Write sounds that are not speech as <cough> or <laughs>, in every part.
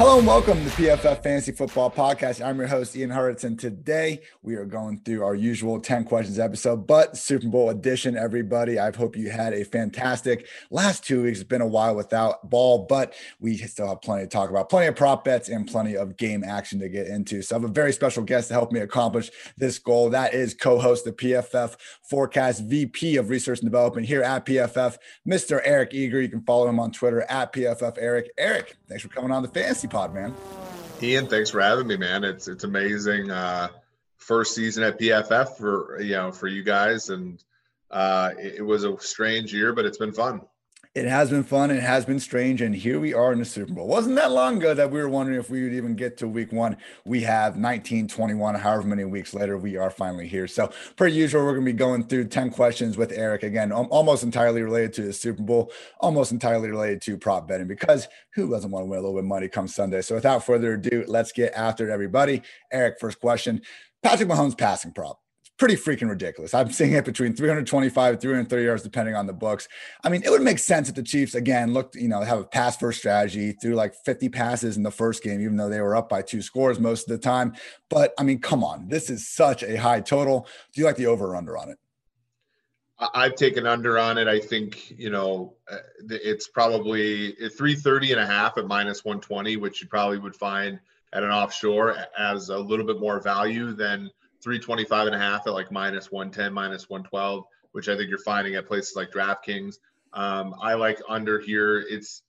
Hello and welcome to the PFF Fantasy Football Podcast. I'm your host, Ian Hartitz, and today we are going through our usual 10 questions episode, but Super Bowl edition, everybody. I hope you had a fantastic last two weeks. It's been a while without ball, but we still have plenty to talk about, plenty of prop bets and plenty of game action to get into. So I have a very special guest to help me accomplish this goal. That is co-host the PFF Forecast VP of Research and Development here at PFF, Mr. Eric Eager. You can follow him on Twitter at PFF Eric. Eric, thanks for coming on the Fantasy pod, man. Ian, thanks for having me, man. It's it's amazing. Uh, first season at PFF for you know for you guys, and uh, it, it was a strange year, but it's been fun it has been fun. It has been strange. And here we are in the Super Bowl. Wasn't that long ago that we were wondering if we would even get to week one. We have 19, 21, however many weeks later, we are finally here. So, per usual, we're going to be going through 10 questions with Eric Eager, almost entirely related to the Super Bowl, almost entirely related to prop betting because who doesn't want to win a little bit of money come Sunday? So, without further ado, let's get after it, everybody. Eric, first question Patrick Mahomes passing prop pretty freaking ridiculous. I'm seeing it between 325 and 330 yards, depending on the books. I mean, it would make sense if the Chiefs, again, looked, you know, have a pass first strategy, threw like 50 passes in the first game, even though they were up by two scores most of the time. But I mean, come on, this is such a high total. Do you like the over or under on it? I've taken under on it. I think, you know, uh, it's probably 330 and a half at minus 120, which you probably would find at an offshore as a little bit more value than 325 and a half at like minus 110, minus 112, which I think you're finding at places like DraftKings. Um, I like under here. It's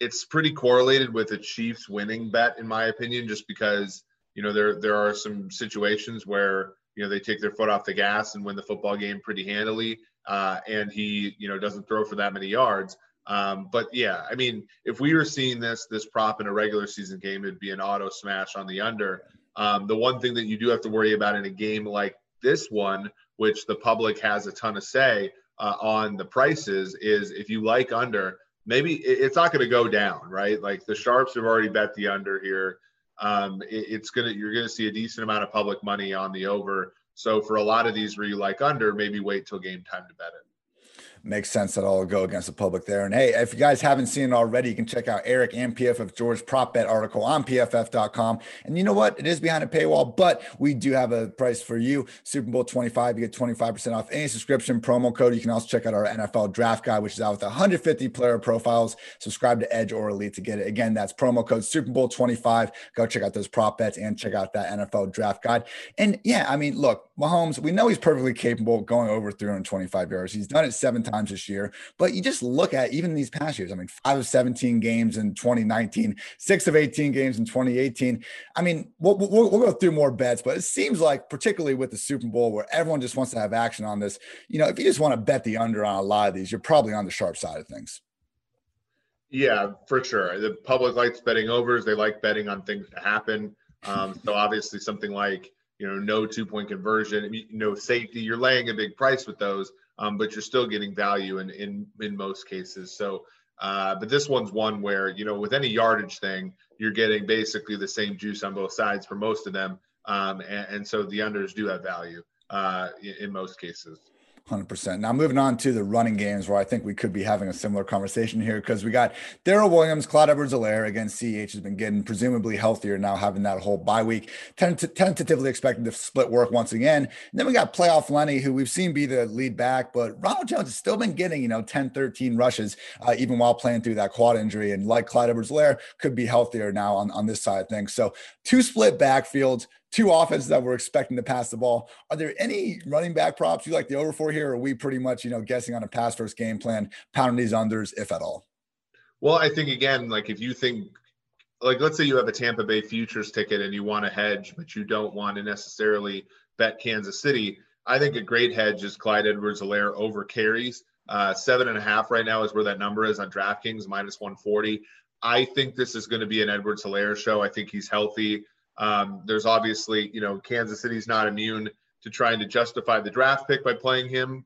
it's pretty correlated with the Chiefs winning bet, in my opinion, just because you know there there are some situations where you know they take their foot off the gas and win the football game pretty handily, uh, and he you know doesn't throw for that many yards. Um, but yeah, I mean, if we were seeing this this prop in a regular season game, it'd be an auto smash on the under. Um, the one thing that you do have to worry about in a game like this one, which the public has a ton of say uh, on the prices, is if you like under, maybe it's not going to go down, right? Like the sharps have already bet the under here. Um, it, it's gonna you're gonna see a decent amount of public money on the over. So for a lot of these where you like under, maybe wait till game time to bet it makes sense that I'll go against the public there. And hey, if you guys haven't seen it already, you can check out Eric and PFF George prop bet article on pff.com. And you know what? It is behind a paywall, but we do have a price for you. Super Bowl 25, you get 25% off any subscription promo code. You can also check out our NFL draft guide, which is out with 150 player profiles. Subscribe to Edge or Elite to get it. Again, that's promo code Super Bowl 25. Go check out those prop bets and check out that NFL draft guide. And yeah, I mean, look, Mahomes, we know he's perfectly capable of going over 325 yards. He's done it seven times times this year. But you just look at even these past years. I mean, five of 17 games in 2019, six of 18 games in 2018. I mean, we'll, we'll, we'll go through more bets, but it seems like, particularly with the Super Bowl, where everyone just wants to have action on this, you know, if you just want to bet the under on a lot of these, you're probably on the sharp side of things. Yeah, for sure. The public likes betting overs. They like betting on things to happen. Um, so obviously, something like you know no two point conversion, no safety, you're laying a big price with those um, but you're still getting value in in in most cases. So, uh, but this one's one where you know with any yardage thing, you're getting basically the same juice on both sides for most of them, um, and, and, so the unders do have value uh, in, in most cases. 100%. Now, moving on to the running games, where I think we could be having a similar conversation here because we got Darrel Williams, Clyde Edwards Helaire. Again, CH has been getting presumably healthier now, having that whole bye week. Tent- tentatively expected to split work once again. And then we got playoff Lenny, who we've seen be the lead back, but Ronald Jones has still been getting, you know, 10, 13 rushes, uh, even while playing through that quad injury. And like Clyde Edwards Helaire, could be healthier now on, on this side of things. So, two split backfields two offenses that we're expecting to pass the ball. Are there any running back props you like the over for here? Or are we pretty much, you know, guessing on a pass first game plan, pounding these unders, if at all? Well, I think again, like if you think like let's say you have a Tampa Bay futures ticket and you want to hedge, but you don't want to necessarily bet Kansas City. I think a great hedge is Clyde Edwards Helaire over carries. Uh, seven and a half right now is where that number is on DraftKings, minus 140. I think this is going to be an Edwards Helaire show. I think he's healthy. Um, there's obviously, you know, Kansas City's not immune to trying to justify the draft pick by playing him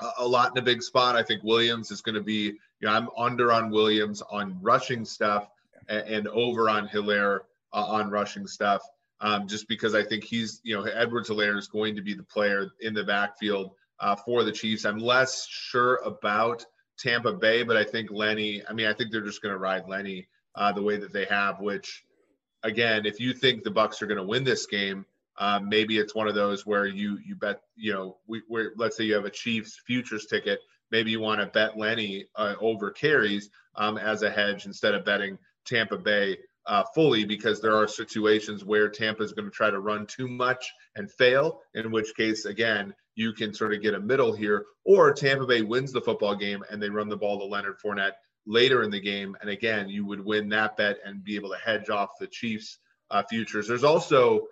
a, a lot in a big spot. I think Williams is going to be, you know, I'm under on Williams on rushing stuff and, and over on Helaire uh, on rushing stuff. Um, just because I think he's, you know, Edwards Helaire is going to be the player in the backfield uh, for the Chiefs. I'm less sure about Tampa Bay, but I think Lenny, I mean, I think they're just going to ride Lenny uh, the way that they have. Which, again, if you think the Bucs are going to win this game, um, maybe it's one of those where you you bet you know we where let's say you have a Chiefs futures ticket, maybe you want to bet Lenny uh, over carries um, as a hedge instead of betting Tampa Bay uh, fully because there are situations where Tampa is going to try to run too much and fail, in which case, again, you can sort of get a middle here, or Tampa Bay wins the football game and they run the ball to Leonard Fournette later in the game. And again, you would win that bet and be able to hedge off the Chiefs uh, futures. There's also,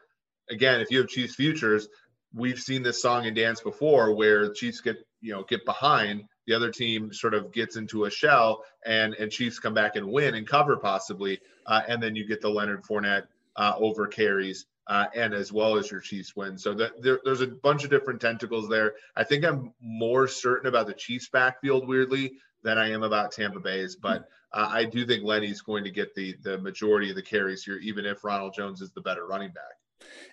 again, if you have Chiefs futures, we've seen this song and dance before where Chiefs get, you know, get behind the other team sort of gets into a shell and and Chiefs come back and win and cover possibly, uh, and then you get the Leonard Fournette uh, over carries. Uh, and as well as your Chiefs win. So that, there, there's a bunch of different tentacles there. I think I'm more certain about the Chiefs backfield, weirdly, than I am about Tampa Bay's. But uh, I do think Lenny's going to get the the majority of the carries here, even if Ronald Jones is the better running back.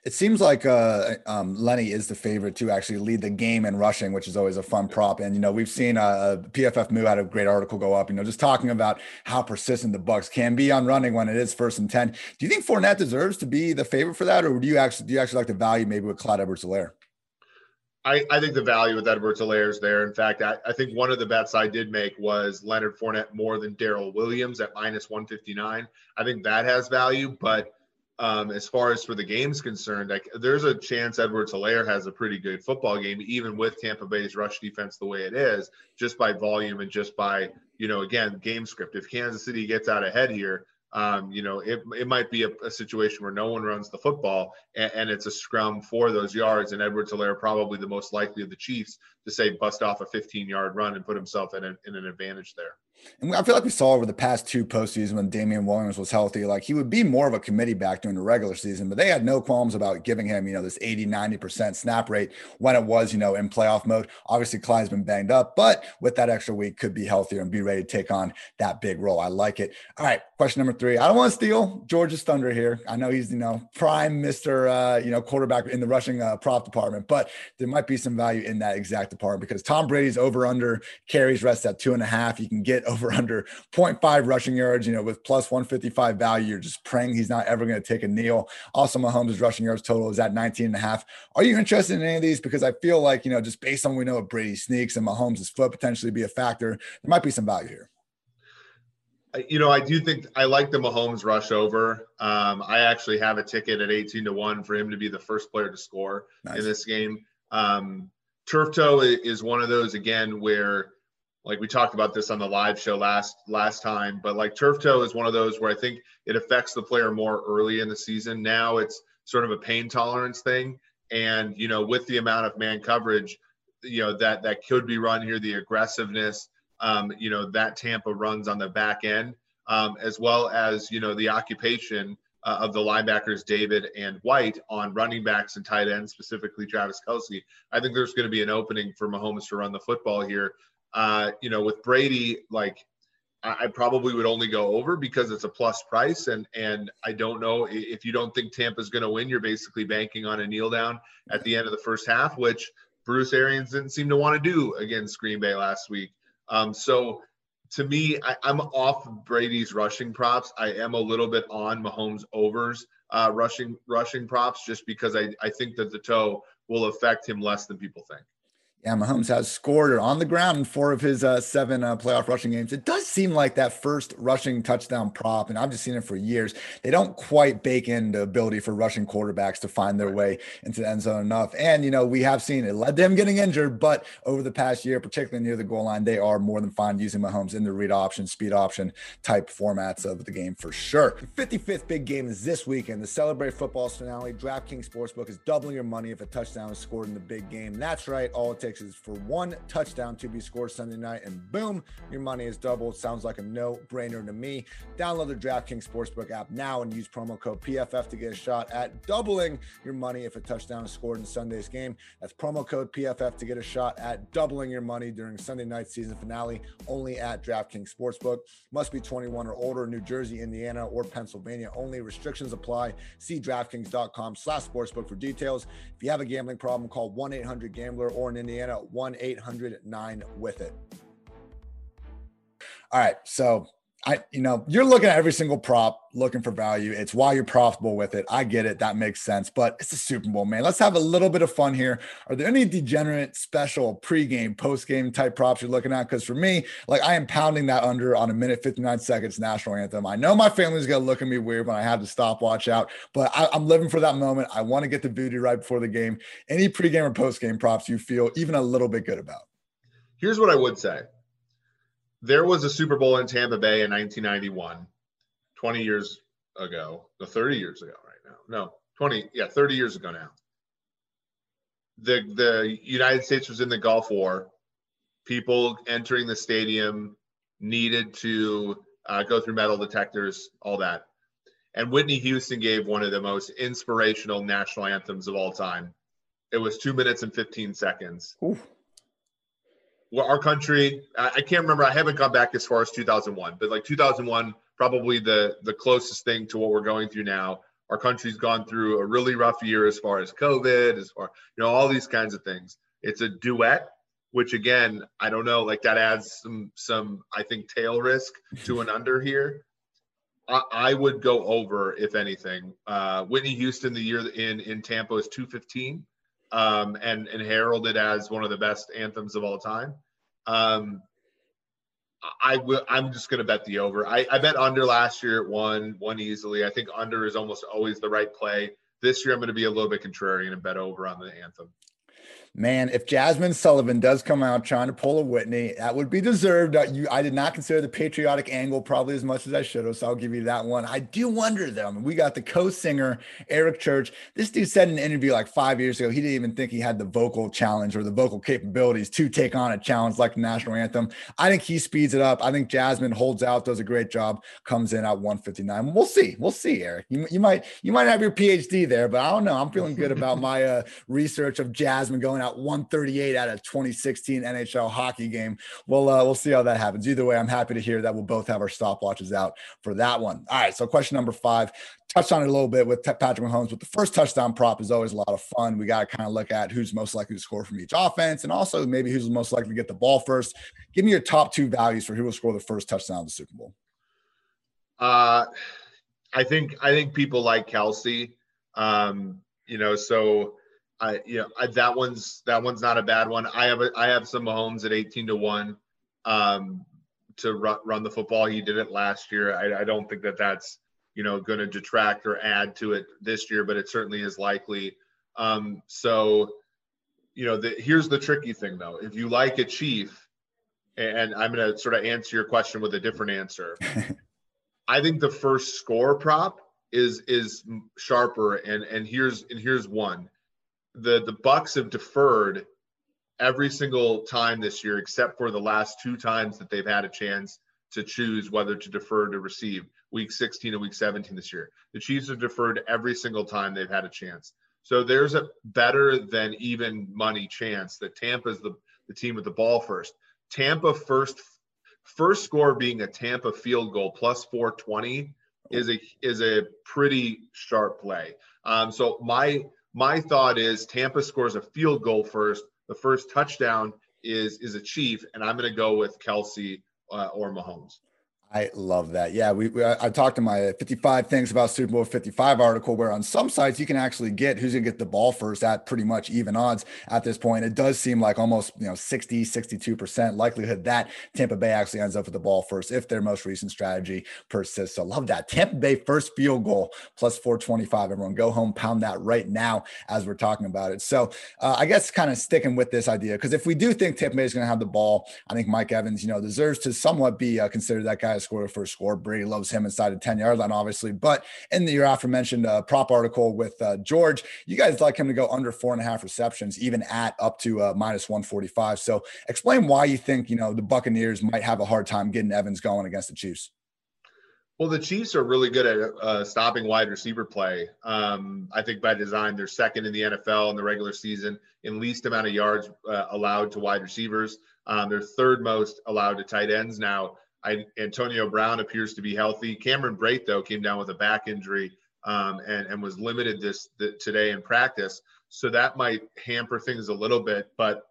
It seems like uh, um, Lenny is the favorite to actually lead the game in rushing, which is always a fun prop. And you know, we've seen uh, PFF Moo had a great article go up. You know, just talking about how persistent the Bucs can be on running when it is first and ten. Do you think Fournette deserves to be the favorite for that, or do you actually do you actually like the value maybe with Clyde Edwards-Helaire? I, I, think the value with Edwards-Helaire is there. In fact, I, I, think one of the bets I did make was Leonard Fournette more than Darrel Williams at minus 159. I think that has value, but um, as far as for the game's concerned, like there's a chance Edwards-Helaire has a pretty good football game, even with Tampa Bay's rush defense the way it is, just by volume and just by, you know, again, game script. If Kansas City gets out ahead here, um, you know, it, it might be a, a, situation where no one runs the football and, and it's a scrum for those yards. And Edwards-Helaire, probably the most likely of the Chiefs to say bust off a 15 yard run and put himself in, a, in an advantage there. And I feel like we saw over the past two postseasons when Damien Williams was healthy, like he would be more of a committee back during the regular season, but they had no qualms about giving him, you know, this 80, 90% snap rate when it was, you know, in playoff mode. Obviously, Clyde's been banged up, but with that extra week, could be healthier and be ready to take on that big role. I like it. All right. Question number three. I don't want to steal George's thunder here. I know he's, you know, prime Mr. Uh, you know, quarterback in the rushing uh, prop department, but there might be some value in that exact department because Tom Brady's over under carries rest at two and a half. You can get <laughs> over under 0.5 rushing yards, you know, with plus 155 value. You're just praying he's not ever going to take a kneel. Also, Mahomes' rushing yards total is at 19 and a half. Are you interested in any of these? Because I feel like, you know, just based on what we know what Brady sneaks and Mahomes' foot potentially be a factor, there might be some value here you know, I do think I like the Mahomes rush over. Um, I actually have a ticket at 18 to 1 for him to be the first player to score nice. in this game. Um, turf toe is one of those again where like we talked about this on the live show last last time but like turf toe is one of those where i think it affects the player more early in the season. Now it's sort of a pain tolerance thing. And you know with the amount of man coverage you know that that could be run here the aggressiveness um, you know that tampa runs on the back end um, as well as you know the occupation uh, of the linebackers David and White on running backs and tight ends, specifically Travis Kelce. I think there's going to be an opening for Mahomes to run the football here. Uh, you know, with Brady, like I, I probably would only go over because it's a plus price, and and I don't know if you don't think Tampa's going to win, you're basically banking on a kneel down at the end of the first half, which Bruce Arians didn't seem to want to do against Green Bay last week. Um, so to me, I, am off Brady's rushing props. I am a little bit on Mahomes overs uh, rushing rushing props just because I, I think that the toe will affect him less than people think. Yeah, Mahomes has scored on the ground in four of his uh, seven uh, playoff rushing games. It does seem like that first rushing touchdown prop, and I've just seen it for years. They don't quite bake in the ability for rushing quarterbacks to find their way into the end zone enough. And, you know, we have seen it led them getting injured, but over the past year, particularly near the goal line, they are more than fine using Mahomes in the read option, speed option type formats of the game for sure. The 55th big game is this weekend. The Celebrate Football's finale. DraftKings Sportsbook is doubling your money if a touchdown is scored in the big game. That's right. All it takes is for one touchdown to be scored Sunday night, and boom, your money is doubled. Sounds like a no brainer to me. Download the DraftKings Sportsbook app now and use promo code PFF to get a shot at doubling your money if a touchdown is scored in Sunday's game. That's promo code PFF to get a shot at doubling your money during Sunday night season finale only at DraftKings Sportsbook. Must be 21 or older, New Jersey, Indiana, or Pennsylvania only. Restrictions apply. See DraftKings.com slash sportsbook for details. If you have a gambling problem, call 1 800 Gambler or in Indiana at 1 800 9 with it. All right. So I, you know, you're looking at every single prop, looking for value. It's why you're profitable with it. I get it. That makes sense. But it's the Super Bowl, man. Let's have a little bit of fun here. Are there any degenerate, special pregame, postgame type props you're looking at? Because for me, like I am pounding that under on a minute 59 seconds national anthem. I know my family's gonna look at me weird when I have the stopwatch out, but I, am living for that moment. I want to get the booty right before the game. Any pregame or postgame props you feel even a little bit good about? Here's what I would say there was a Super Bowl in Tampa Bay in 1991, 20 years ago, no, 30 years ago, right now. No, 20, yeah, 30 years ago now. The the United States was in the Gulf War. People entering the stadium needed to uh, go through metal detectors, all that. And Whitney Houston gave one of the most inspirational national anthems of all time. It was two minutes and 15 seconds. Well, our country, I, can't remember. I haven't gone back as far as 2001, but like 2001, probably the the closest thing to what we're going through now. Our country's gone through a really rough year as far as COVID, as far you know, all these kinds of things. It's a duet, which again, I don't know, like that adds some some I think tail risk to an under here. I, I would go over if anything. Uh, Whitney Houston, the year in in Tampa is 215 um, and and heralded as one of the best anthems of all time. Um, I will. I'm just going to bet the over. I, I bet under last year at one, one easily. I think under is almost always the right play. This year, I'm going to be a little bit contrarian and bet over on the anthem man, if Jazmine Sullivan does come out trying to pull a Whitney, that would be deserved. Uh, you, I did not consider the patriotic angle probably as much as I should have, so I'll give you that one. I do wonder though. I mean, we got the co-singer Eric Church. This dude said in an interview like five years ago he didn't even think he had the vocal challenge or the vocal capabilities to take on a challenge like the national anthem. I think he speeds it up. I think Jazmine holds out, does a great job, comes in at 159. We'll see. We'll see, Eric. You, you might you might have your PhD there, but I don't know. I'm feeling good about <laughs> my uh, research of Jazmine going out 138 out of 2016 NHL hockey game. We'll uh, we'll see how that happens. Either way, I'm happy to hear that we'll both have our stopwatches out for that one. All right. So question number five. Touched on it a little bit with Patrick Mahomes, but the first touchdown prop is always a lot of fun. We got to kind of look at who's most likely to score from each offense, and also maybe who's most likely to get the ball first. Give me your top two values for who will score the first touchdown of the Super Bowl. Uh, I think I think people like Kelce. Um, you know, so I you know I, that one's that one's not a bad one. I have a, I have some Mahomes at eighteen to one um, to run, run the football. He did it last year. I, I don't think that that's you know going to detract or add to it this year, but it certainly is likely. Um, so you know the, here's the tricky thing though. If you like a chief, and I'm going to sort of answer your question with a different answer. <laughs> I think the first score prop is is sharper, and and here's and here's one the the Bucs have deferred every single time this year, except for the last two times that they've had a chance to choose whether to defer to receive week 16 and week 17 this year. The Chiefs have deferred every single time they've had a chance. So there's a better than even money chance that Tampa's the, the team with the ball first. Tampa first first score being a Tampa field goal plus 420 is a is a pretty sharp play. Um, so my my thought is Tampa scores a field goal first. The first touchdown is is a Chief, and I'm going to go with Kelce uh, or Mahomes. I love that. Yeah, we, we, I talked to my 55 things about Super Bowl 55 article where on some sites you can actually get who's going to get the ball first at pretty much even odds at this point. It does seem like almost, you know, 60, 62% likelihood that Tampa Bay actually ends up with the ball first if their most recent strategy persists. So love that. Tampa Bay first field goal plus 425. Everyone go home, pound that right now as we're talking about it. So uh, I guess kind of sticking with this idea because if we do think Tampa Bay is going to have the ball, I think Mike Evans, you know, deserves to somewhat be uh, considered that guy score the first score. Brady loves him inside the 10 yard line, obviously. But in the, your aforementioned uh, prop article with uh, George, you guys like him to go under four and a half receptions, even at up to uh, minus 145. So explain why you think, you know, the Buccaneers might have a hard time getting Evans going against the Chiefs. Well, the Chiefs are really good at uh, stopping wide receiver play. Um, I think by design, they're second in the NFL in the regular season in least amount of yards uh, allowed to wide receivers. Um, they're third most allowed to tight ends. Now, I, Antonio Brown appears to be healthy. Cameron Brate, though, came down with a back injury um, and, and was limited this the, today in practice. So that might hamper things a little bit. But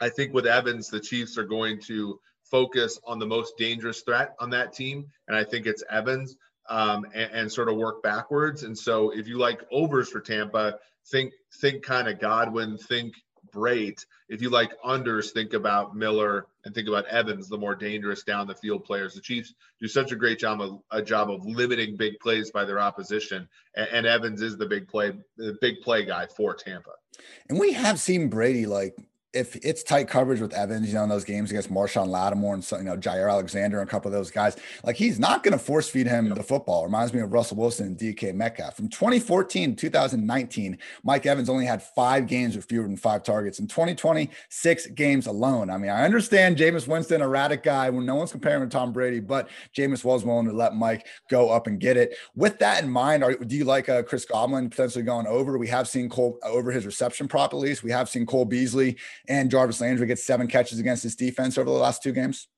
I think with Evans, the Chiefs are going to focus on the most dangerous threat on that team, and I think it's Evans, um, and, and, sort of work backwards. And so, if you like overs for Tampa, think think kind of Godwin, think Brate. If you like unders, think about Miller and think about Evans, the more dangerous down the field players. The Chiefs do such a great job of a job of limiting big plays by their opposition, and, and Evans is the big play, the big play guy for Tampa. And we have seen Brady like if it's tight coverage with Evans, you know, in those games against Marshon Lattimore and you know Jaire Alexander and a couple of those guys, like he's not going to force feed him the football. Reminds me of Russell Wilson and DK Metcalf from 2014 to 2019. Mike Evans only had five games with fewer than five targets. In 2020, six games alone. I mean, I understand Jameis Winston, erratic guy, when no one's comparing him to Tom Brady, but Jameis was willing to let Mike go up and get it. With that in mind, are, do you like uh, Chris Godwin potentially going over? We have seen Cole over his reception prop at least. We have seen Cole Beasley and Jarvis Landry gets seven catches against his defense over the last two games?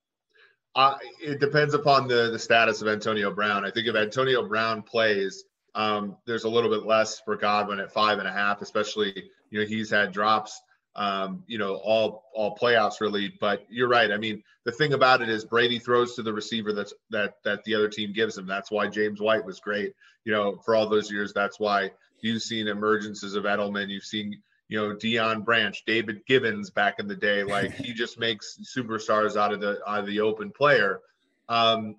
Uh, it depends upon the the status of Antonio Brown. I think if Antonio Brown plays, um, there's a little bit less for Godwin at five and a half, especially you know he's had drops, um, you know all all playoffs really. But you're right. I mean, the thing about it is Brady throws to the receiver that's that that the other team gives him. That's why James White was great. You know, for all those years, that's why you've seen emergences of Edelman. You've seen you know, Deion Branch, David Givens back in the day. Like he <laughs> just makes superstars out of the out of the open player. Um,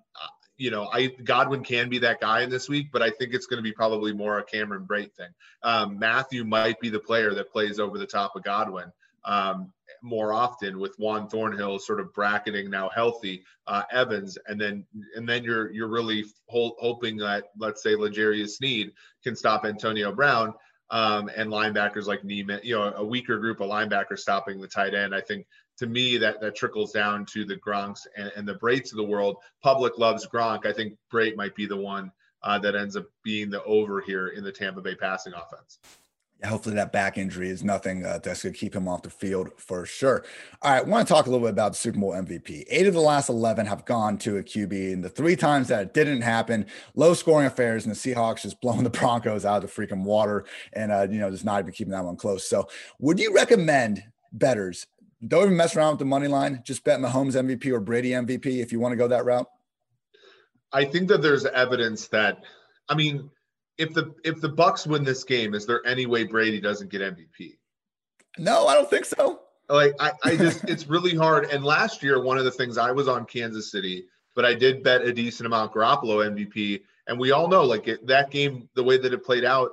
you know, I Godwin can be that guy in this week, but I think it's going to be probably more a Cameron Brate thing. Um, Mathieu might be the player that plays over the top of Godwin um, more often, with Juan Thornhill sort of bracketing now healthy uh, Evans, and then and then you're you're really ho- hoping that let's say L'Jarius Sneed can stop Antonio Brown um, and linebackers like Niemann, you know, a weaker group of linebackers stopping the tight end. I think to me that that trickles down to the Gronks and, and the Brates of the world. Public loves Gronk. I think Brate might be the one uh, that ends up being the over here in the Tampa Bay passing offense hopefully that back injury is nothing uh, that's going to keep him off the field for sure. All right, want to talk a little bit about the Super Bowl MVP. Eight of the last 11 have gone to a QB, and the three times that it didn't happen, low scoring affairs, and the Seahawks just <laughs> blowing the Broncos out of the freaking water and, uh, you know, just not even keeping that one close. So, would you recommend betters don't even mess around with the money line, just bet Mahomes MVP or Brady MVP if you want to go that route? I think that there's evidence that, I mean, if the if the Bucs win this game, is there any way Brady doesn't get MVP? No, I don't think so. Like I, I <laughs> just it's really hard. And last year, one of the things I was on Kansas City, but I did bet a decent amount Garoppolo MVP. And we all know, like it, that game, the way that it played out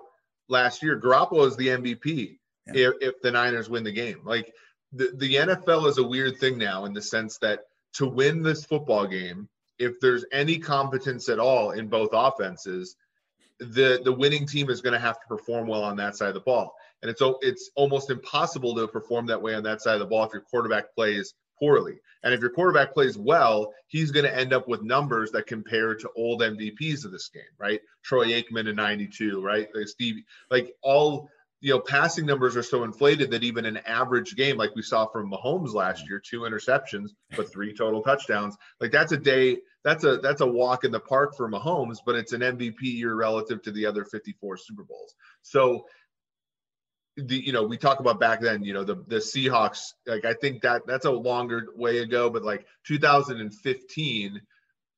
last year, Garoppolo is the MVP yeah. if, if the Niners win the game. Like the, the NFL is a weird thing now in the sense that to win this football game, if there's any competence at all in both offenses, the the winning team is going to have to perform well on that side of the ball. And it's it's almost impossible to perform that way on that side of the ball if your quarterback plays poorly. And if your quarterback plays well he's going to end up with numbers that compare to old mvps of this game right? Troy aikman in 92 right? Like steve like all you know, passing numbers are so inflated that even an average game, like we saw from Mahomes last year, two interceptions but three total touchdowns, like that's a day, that's a that's a walk in the park for Mahomes, but it's an MVP year relative to the other 54 Super Bowls. So the you know we talk about back then you know the the Seahawks like I think that that's a longer way ago but like 2015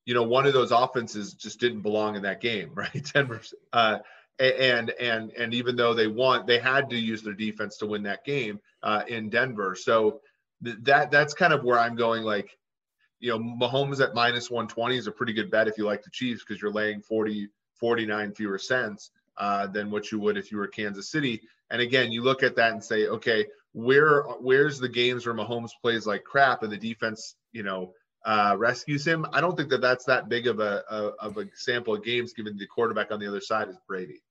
you know one of those offenses just didn't belong in that game <laughs> right? Denver uh and and and even though they won, they had to use their defense to win that game uh, in Denver. So th- that that's kind of where I'm going. Like, you know, Mahomes at minus 120 is a pretty good bet if you like the Chiefs because you're laying 40 49 fewer cents uh, than what you would if you were Kansas City. And again, you look at that and say, okay, where where's the games where Mahomes plays like crap and the defense, you know, uh, rescues him. I don't think that that's that big of a, a, of a sample of games, given the quarterback on the other side is Brady.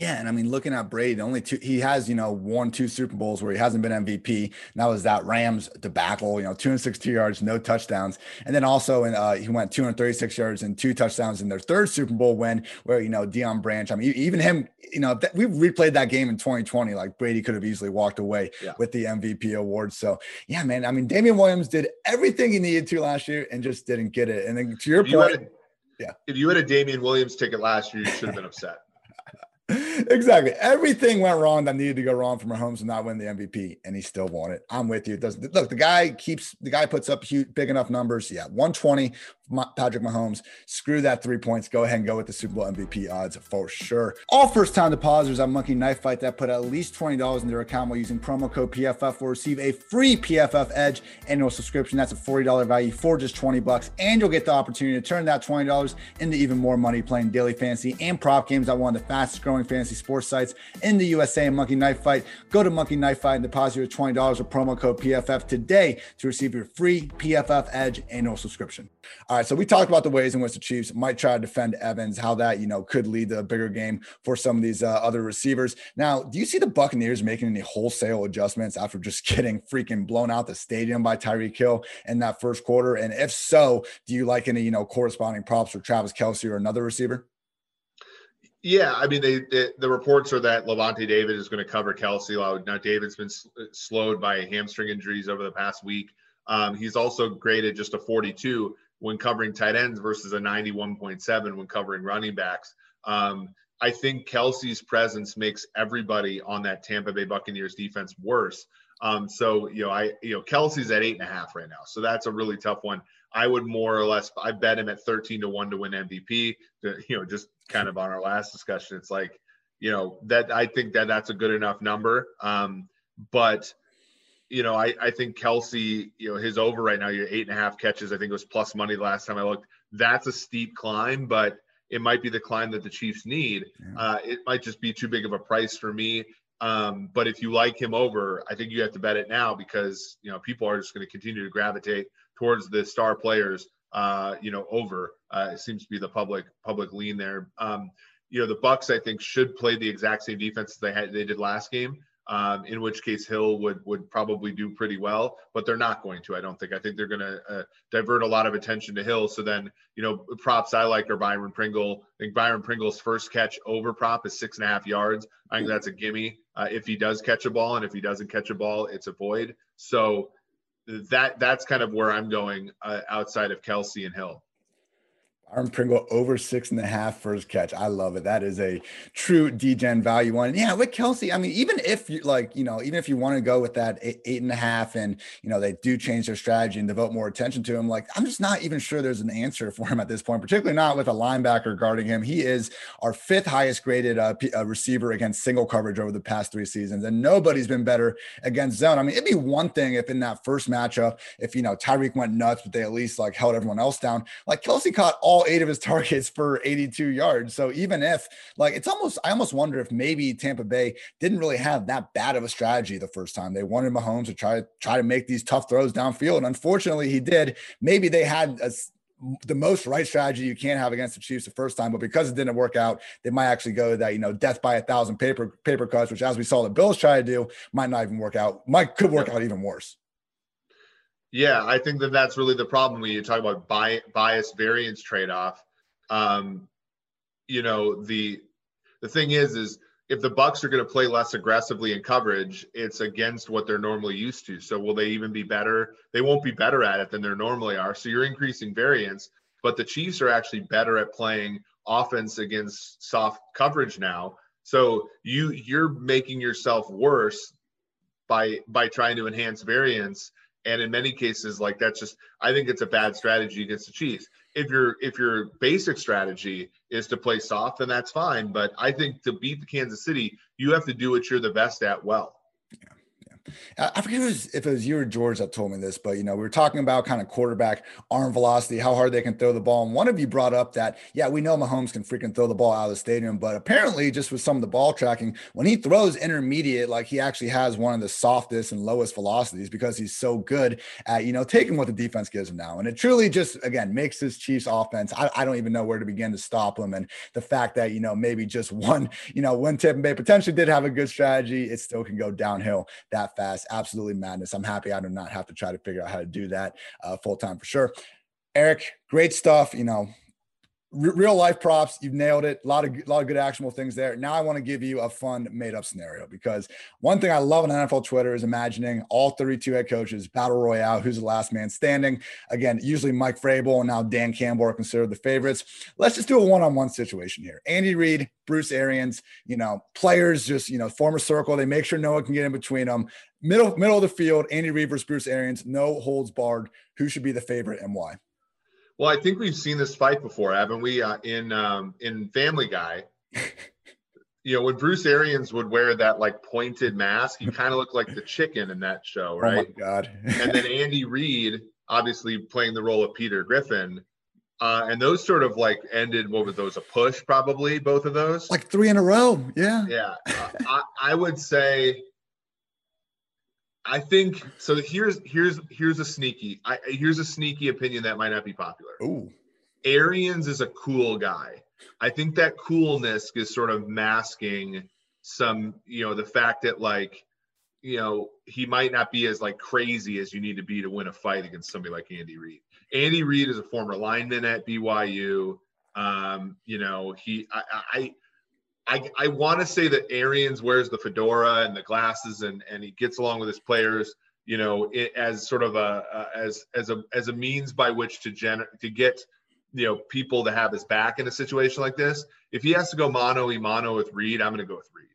Yeah, and I mean, looking at Brady, only two he has, you know, won two Super Bowls where he hasn't been MVP. And that was that Rams debacle, you know, 260 yards, no touchdowns, and then also in uh, he went 236 yards and two touchdowns in their third Super Bowl win, where you know Deion Branch. I mean, even him, you know, we replayed that game in 2020. Like Brady could have easily walked away yeah. with the MVP award. So yeah, man. I mean, Damien Williams did everything he needed to last year and just didn't get it. And then to your if point, you a, yeah, if you had a Damien Williams ticket last year, you should have been upset. <laughs> exactly. Everything went wrong that needed to go wrong for Mahomes to not win the MVP, and he still won it. I'm with you. It does look the guy keeps the guy puts up huge, big enough numbers. Yeah, 120. Patrick Mahomes. Screw that three points. Go ahead and go with the Super Bowl MVP odds for sure. All first time depositors on Monkey Knife Fight that put at least $20 in their account while using promo code PFF will receive a free PFF Edge annual subscription. That's a $40 value for just 20 bucks. And you'll get the opportunity to turn that $20 into even more money playing daily fantasy and prop games on one of the fastest growing fantasy sports sites in the USA and Monkey Knife Fight. Go to Monkey Knife Fight and deposit your $20 with promo code PFF today to receive your free PFF Edge annual subscription. All right, so we talked about the ways in which the Chiefs might try to defend Evans, how that you know could lead to a bigger game for some of these uh, other receivers. Now, do you see the Buccaneers making any wholesale adjustments after just <laughs> getting freaking blown out the stadium by Tyreek Hill in that first quarter? And if so, do you like any you know corresponding props for Travis Kelce or another receiver? Yeah, I mean, they, they, the reports are that Lavonte David is going to cover Kelce. Now, David's been slowed by hamstring injuries over the past week. Um, he's also graded just a 42 when covering tight ends versus a 91.7 when covering running backs. Um, I think Kelce's presence makes everybody on that Tampa Bay Buccaneers defense worse. Um, so you know, I you know Kelce's at eight and a half right now, so that's a really tough one. I would more or less I bet him at 13 to one to win MVP. To, you know, just kind of on our last discussion, it's like you know that I think that that's a good enough number. Um, but you know, I, I think Kelce, you know, his over right now, you're eight and a half catches. I think it was plus money the last time I looked. That's a steep climb, but it might be the climb that the Chiefs need. Yeah. Uh, it might just be too big of a price for me. Um, but if you like him over, I think you have to bet it now because you know people are just going to continue to gravitate towards the star players. Uh, you know, over uh, it seems to be the public public lean there. Um, you know, the Bucs I think should play the exact same defense as they had they did last game um, in which case Hill would would probably do pretty well, but they're not going to. I don't think. I think they're going to uh, divert a lot of attention to Hill. So then, you know, props I like are Byron Pringle. I think Byron Pringle's first catch over prop is six and a half yards. I think that's a gimme uh, if he does catch a ball, and if he doesn't catch a ball, it's a void. So that that's kind of where I'm going uh, outside of Kelce and Hill. Byron Pringle over six and a half first catch. I love it. That is a true DGen value one. Yeah, with Kelce, I mean, even if you like, you know, even if you want to go with that eight, eight and a half and, you know, they do change their strategy and devote more attention to him, like, I'm just not even sure there's an answer for him at this point, particularly not with a linebacker guarding him. He is our fifth highest graded uh, P- uh, receiver against single coverage over the past three seasons. And nobody's been better against zone. I mean, it'd be one thing if in that first matchup, if, you know, Tyreek went nuts, but they at least like held everyone else down. Like Kelce caught all all eight of his <laughs> targets for 82 yards. So even if like it's almost, I almost wonder if maybe Tampa Bay didn't really have that bad of a strategy the first time. They wanted Mahomes to try to try to make these tough throws downfield. And unfortunately, he did. Maybe they had a the most right strategy you can have against the Chiefs the first time, but because it didn't work out, they might actually go that you know death by a thousand paper paper cuts, which as we saw the Bills try to do, might not even work out. Might could work out even worse. Yeah, I think that that's really the problem when you talk about bias variance trade off. Um, you know, the the thing is, is if the Bucs are going to play less aggressively in coverage, it's against what they're normally used to. So will they even be better? They won't be better at it than they normally are. So you're increasing variance, but the Chiefs are actually better at playing offense against soft coverage now. So you you're making yourself worse by by trying to enhance variance and in many cases, like that's just I think it's a bad strategy against the Chiefs. If your if your basic strategy is to play soft, then that's fine. But I think to beat the Kansas City, you have to do what you're the best at well. I forget if it, was, if it was you or George that told me this, but you know, we were talking about kind of quarterback arm velocity, how hard they can throw the ball. And one of you brought up that, yeah, we know Mahomes can freaking throw the ball out of the stadium, but apparently, just with some of the ball tracking, when he throws intermediate, like he actually has one of the softest and lowest velocities because he's so good at, you know, taking what the defense gives him now. And it truly just, again, makes this Chiefs offense. I, I don't even know where to begin to stop him. And the fact that, you know, maybe just <laughs> one, you know, when Tampa Bay potentially did have a good strategy, it still can go downhill that fast. Absolutely madness. I'm happy I do not have to try to figure out how to do that uh, full time for sure. Eric, great stuff. You know, real life props. You've nailed it. A lot of a lot of good actionable things there. Now I want to give you a fun made up scenario because one thing I love on NFL Twitter is imagining all 32 head coaches battle royale. Who's the last man standing? Again, usually Mike Vrabel and now Dan Campbell are considered the favorites. Let's just do a one on one situation here. Andy Reid, Bruce Arians. You know, players just you know form a circle. They make sure no one can get in between them. Middle middle of the field. Andy Reid versus Bruce Arians. No holds barred. Who should be the favorite and why? Well, I think we've seen this fight before, haven't we? Uh, in um, in Family Guy, <laughs> you know, when Bruce Arians would wear that like pointed mask, he kind of looked like the chicken in that show, right? Oh my god! and then <laughs> Andy Reid, obviously playing the role of Peter Griffin, uh, and those sort of like ended. What was those? A push, probably both of those. Like three in a row. Yeah. Yeah. Uh, I, I would say I think so. Here's here's here's a sneaky. I, here's a sneaky opinion that might not be popular. Ooh, Arians is a cool guy. I think that coolness is sort of masking some, you know, the fact that like, you know, he might not be as like crazy as you need to be to win a fight against somebody like Andy Reid. Andy Reid is a former lineman at BYU. Um, you know, he I, I I, I want to say that Arians wears the fedora and the glasses and, and he gets along with his players, you know, it, as sort of a, a, as as a as a means by which to gen to get you know people to have his back in a situation like this. If he has to go mono e mono with Reid, I'm going to go with Reid.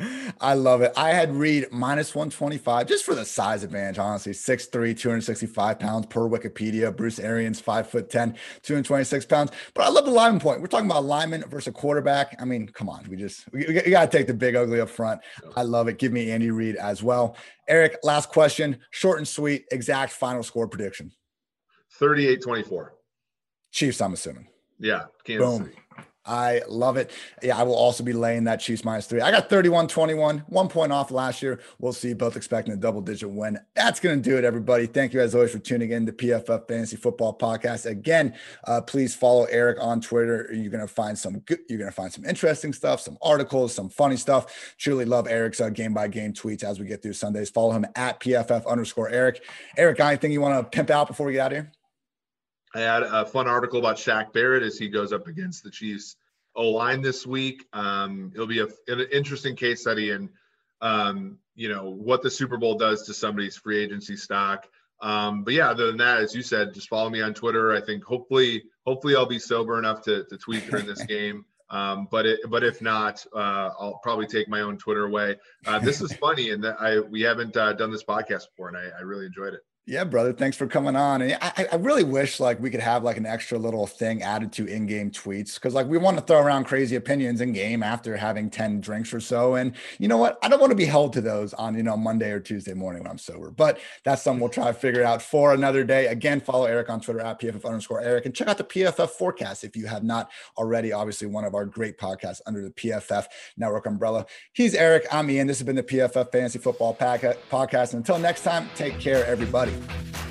<laughs> I love it. I had Reid minus 125 just for the size advantage, honestly. 6'3, 265 pounds per Wikipedia. Bruce Arians, 5 foot 10, 226 pounds. But I love the lineman point. We're talking about lineman versus a quarterback. I mean, come on. We just, we, we got to take the big ugly up front. I love it. Give me Andy Reid as well. Eric, last question. Short and sweet, exact final score prediction 38 24. Chiefs, I'm assuming. Yeah. Kansas Boom. City. I love it. Yeah, I will also be laying that Chiefs minus three. I got 31 21, one point off last year. We'll see. Both expecting a double digit win. That's going to do it, everybody. Thank you, as always, for tuning in to PFF Fantasy Football Podcast. Again, uh, please follow Eric on Twitter. You're going to find some good, you're going to find some interesting stuff, some articles, some funny stuff. Truly love Eric's uh, game by game tweets as we get through Sundays. Follow him at PFF underscore Eric. Eric, anything you want to pimp out before we get out of here? I had a fun article about Shaq Barrett as he goes up against the Chiefs O line this week. Um, it'll be a, an interesting case study in, um, you know, what the Super Bowl does to somebody's free agency stock. Um, but yeah, other than that, as you said, just follow me on Twitter. I think hopefully, hopefully I'll be sober enough to, to tweet during this game. Um, but it, but if not, uh, I'll probably take my own Twitter away. Uh, this is funny, and I we haven't uh, done this podcast before, and I, I really enjoyed it. Yeah, brother. Thanks for coming on. And I, I really wish like we could have like an extra little thing added to in-game tweets because like we want to throw around crazy opinions in game after having 10 drinks or so. And you know what? I don't want to be held to those on, you know, Monday or Tuesday morning when I'm sober. But that's something we'll try to figure out for another day. Again, follow Eric on Twitter at PFF underscore Eric and check out the PFF forecast if you have not already. Obviously, one of our great podcasts under the PFF network umbrella. He's Eric. I'm Ian. This has been the PFF Fantasy Football uh, Podcast. And until next time, take care, everybody.